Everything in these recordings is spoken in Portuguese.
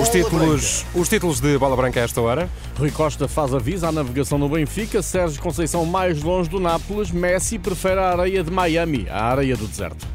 Os títulos, os títulos de bola branca a esta hora. Rui Costa faz aviso à navegação no Benfica. Sérgio Conceição mais longe do Nápoles. Messi prefere a areia de Miami, a areia do deserto.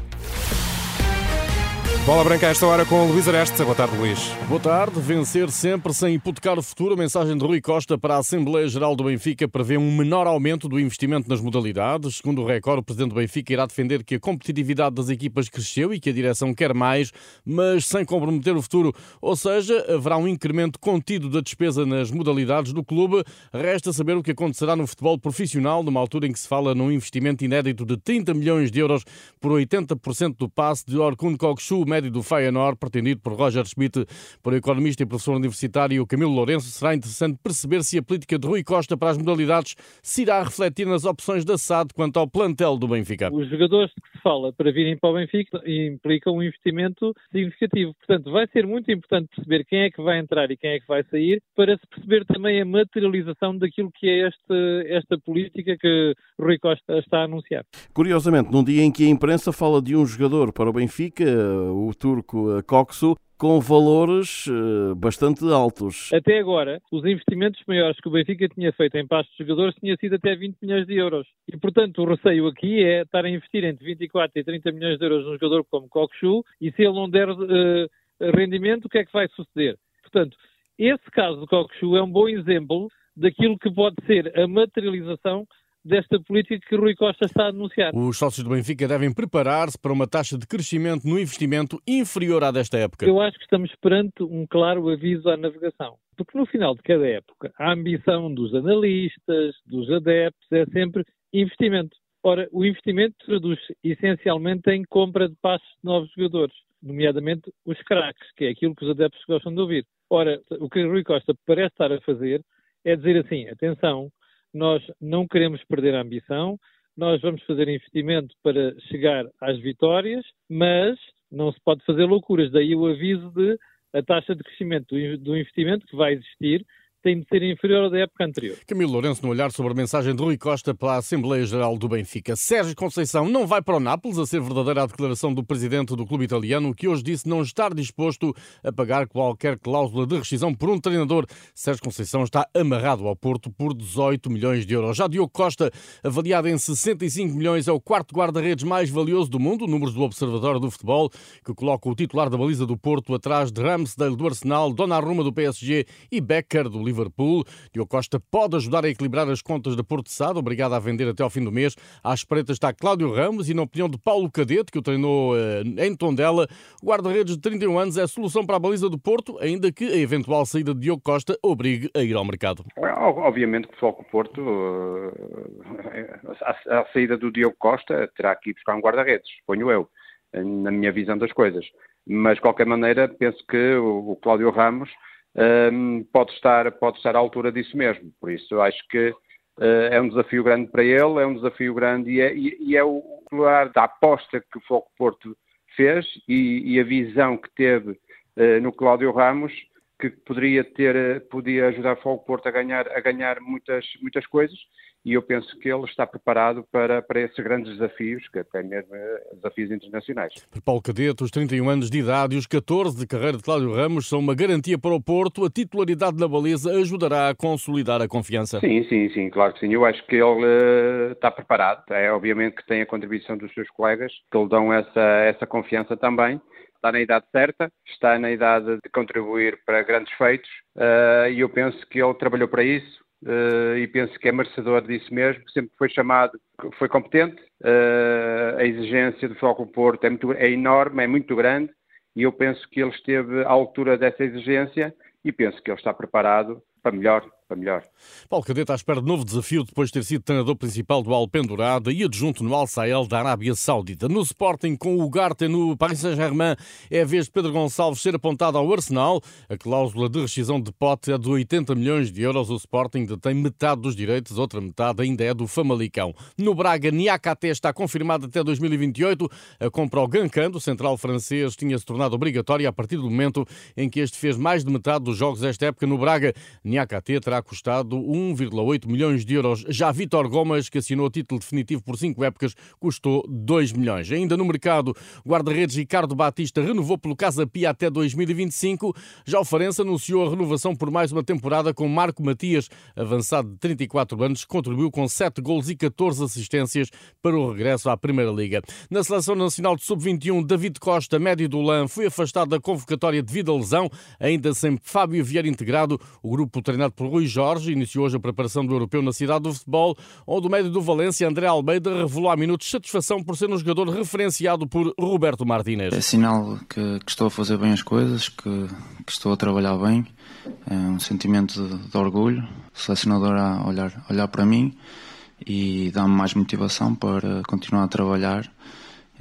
Bola branca esta hora com o Luís Areste. Boa tarde, Luís. Boa tarde. Vencer sempre sem hipotecar o futuro. A mensagem de Rui Costa para a Assembleia Geral do Benfica prevê um menor aumento do investimento nas modalidades. Segundo o recorde, o presidente do Benfica irá defender que a competitividade das equipas cresceu e que a direção quer mais, mas sem comprometer o futuro. Ou seja, haverá um incremento contido da despesa nas modalidades do clube. Resta saber o que acontecerá no futebol profissional, numa altura em que se fala num investimento inédito de 30 milhões de euros por 80% do passe de Orkun Kokshu, médio do Feyenoord, pretendido por Roger Schmidt, por economista e professor universitário Camilo Lourenço, será interessante perceber se a política de Rui Costa para as modalidades se irá refletir nas opções da SAD quanto ao plantel do Benfica. Os jogadores que se fala para virem para o Benfica implicam um investimento significativo. Portanto, vai ser muito importante perceber quem é que vai entrar e quem é que vai sair, para se perceber também a materialização daquilo que é este, esta política que Rui Costa está a anunciar. Curiosamente, num dia em que a imprensa fala de um jogador para o Benfica, o turco Koksu, com valores uh, bastante altos. Até agora, os investimentos maiores que o Benfica tinha feito em pastos de jogadores tinha sido até 20 milhões de euros. E, portanto, o receio aqui é estar a investir entre 24 e 30 milhões de euros num jogador como Kokshu e se ele não der uh, rendimento, o que é que vai suceder? Portanto, esse caso do Kokshu é um bom exemplo daquilo que pode ser a materialização desta política que Rui Costa está a anunciar. Os sócios do Benfica devem preparar-se para uma taxa de crescimento no investimento inferior à desta época. Eu acho que estamos perante um claro aviso à navegação. Porque no final de cada época, a ambição dos analistas, dos adeptos, é sempre investimento. Ora, o investimento traduz essencialmente em compra de passos de novos jogadores, nomeadamente os craques, que é aquilo que os adeptos gostam de ouvir. Ora, o que Rui Costa parece estar a fazer é dizer assim: atenção, nós não queremos perder a ambição, nós vamos fazer investimento para chegar às vitórias, mas não se pode fazer loucuras. Daí o aviso de a taxa de crescimento do investimento que vai existir tem de ser inferior ao da época anterior. Camilo Lourenço, no olhar sobre a mensagem de Rui Costa para a Assembleia Geral do Benfica. Sérgio Conceição não vai para o Nápoles, a ser verdadeira a declaração do presidente do clube italiano, que hoje disse não estar disposto a pagar qualquer cláusula de rescisão por um treinador. Sérgio Conceição está amarrado ao Porto por 18 milhões de euros. Já Diogo Costa, avaliado em 65 milhões, é o quarto guarda-redes mais valioso do mundo, números do Observatório do Futebol, que coloca o titular da baliza do Porto atrás de Ramsdale do Arsenal, Donnarumma do PSG e Becker do Liverpool. Diogo Costa pode ajudar a equilibrar as contas da Porto Sado, obrigado a vender até ao fim do mês. À espreita está Cláudio Ramos e, na opinião de Paulo Cadete, que o treinou eh, em Tondela, o guarda-redes de 31 anos é a solução para a baliza do Porto, ainda que a eventual saída de Diogo Costa obrigue a ir ao mercado. Obviamente que o Foco Porto, eh, a, saída do Diogo Costa terá que ir buscar um guarda-redes, ponho eu, na minha visão das coisas. Mas, de qualquer maneira, penso que o Cláudio Ramos um, pode, estar, pode estar à altura disso mesmo. Por isso, acho que uh, é um desafio grande para ele, é um desafio grande e é, e, e é o lugar da aposta que o Foco Porto fez e, e a visão que teve uh, no Cláudio Ramos que poderia ter, podia ajudar o Fogo Porto a ganhar, a ganhar muitas, muitas coisas e eu penso que ele está preparado para, para esses grandes desafios, que até mesmo eh, desafios internacionais. Para Paulo Cadete, os 31 anos de idade e os 14 de carreira de Cláudio Ramos são uma garantia para o Porto. A titularidade da baliza ajudará a consolidar a confiança. Sim, sim, sim, claro que sim. Eu acho que ele uh, está preparado. É obviamente que tem a contribuição dos seus colegas que lhe dão essa, essa confiança também está na idade certa, está na idade de contribuir para grandes feitos uh, e eu penso que ele trabalhou para isso, Uh, e penso que é merecedor disso mesmo, sempre foi chamado, foi competente, uh, a exigência do Foco Porto é, muito, é enorme, é muito grande, e eu penso que ele esteve à altura dessa exigência e penso que ele está preparado para melhor para melhor. Paulo Cadete à espera de novo desafio depois de ter sido treinador principal do Alpendurada e adjunto no Al Sael da Arábia Saudita. No Sporting, com o Garte no Paris Saint-Germain, é a vez de Pedro Gonçalves ser apontado ao Arsenal. A cláusula de rescisão de pote é de 80 milhões de euros. O Sporting detém metade dos direitos, outra metade ainda é do Famalicão. No Braga, Niakate está confirmado até 2028. A compra ao Gancan, do central francês, tinha se tornado obrigatória a partir do momento em que este fez mais de metade dos jogos desta época no Braga. Niakate terá custado 1,8 milhões de euros. Já Vítor Gomes, que assinou o título definitivo por cinco épocas, custou 2 milhões. Ainda no mercado, guarda-redes Ricardo Batista renovou pelo Casa Pia até 2025. Já o Farense anunciou a renovação por mais uma temporada com Marco Matias, avançado de 34 anos, contribuiu com 7 gols e 14 assistências para o regresso à Primeira Liga. Na Seleção Nacional de Sub-21, David Costa, médio do LAN, foi afastado da convocatória devido à lesão, ainda sem Fábio Vieira integrado. O grupo treinado por Rui Jorge iniciou hoje a preparação do europeu na cidade do futebol, onde o médio do Valência, André Almeida, revelou há minutos satisfação por ser um jogador referenciado por Roberto Martínez. É sinal que, que estou a fazer bem as coisas, que, que, estou a trabalhar bem. É um sentimento de, de orgulho. O selecionador a olhar, olhar para mim e dá-me mais motivação para continuar a trabalhar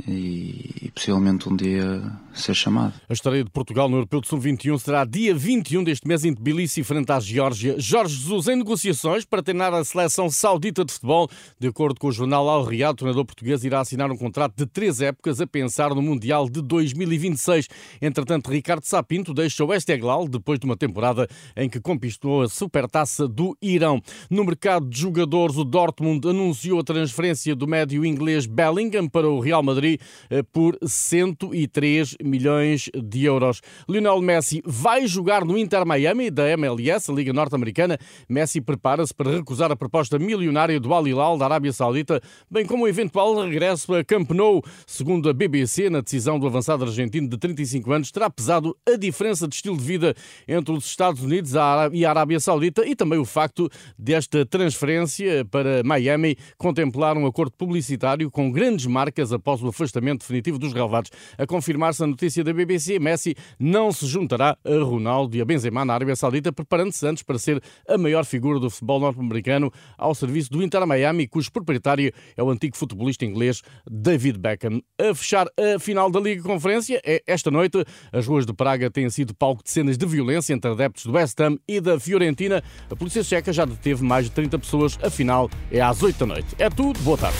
e, e, possivelmente um dia ser chamado. A estreia de Portugal no Europeu de Sub-21 será dia 21 deste mês em Tbilisi, frente à Geórgia. Jorge Jesus em negociações para treinar a seleção saudita de futebol. De acordo com o jornal Al Riyad, o treinador português irá assinar um contrato de três épocas a pensar no Mundial de 2026. Entretanto, Ricardo Sapinto deixa o Esteglal depois de uma temporada em que conquistou a supertaça do Irão. No mercado de jogadores, o Dortmund anunciou a transferência do médio inglês Bellingham para o Real Madrid eh, por 103 milhões de euros. Lionel Messi vai jogar no Inter Miami da MLS, a Liga Norte-Americana. Messi prepara-se para recusar a proposta milionária do Al Hilal da Arábia Saudita, bem como o eventual regresso a Camp Nou. Segundo a BBC, na decisão do avançado argentino de 35 anos, terá pesado a diferença de estilo de vida entre os Estados Unidos e a Arábia Saudita e também o facto desta transferência para Miami contemplar um acordo publicitário com grandes marcas após o afastamento definitivo dos relevados. A confirmar-se a notícia da BBC, Messi não se juntará a Ronaldo e a Benzema na Arábia Saudita, preparando-se antes para ser a maior figura do futebol norte-americano ao serviço do Inter Miami, cujo proprietário é o antigo futebolista inglês David Beckham. A fechar a final da Liga Conferência é esta noite. As ruas de Praga têm sido palco de cenas de violência entre adeptos do West Ham e da Fiorentina. A polícia checa já deteve mais de 30 pessoas. A final é às 8 da noite. É tudo. Boa tarde.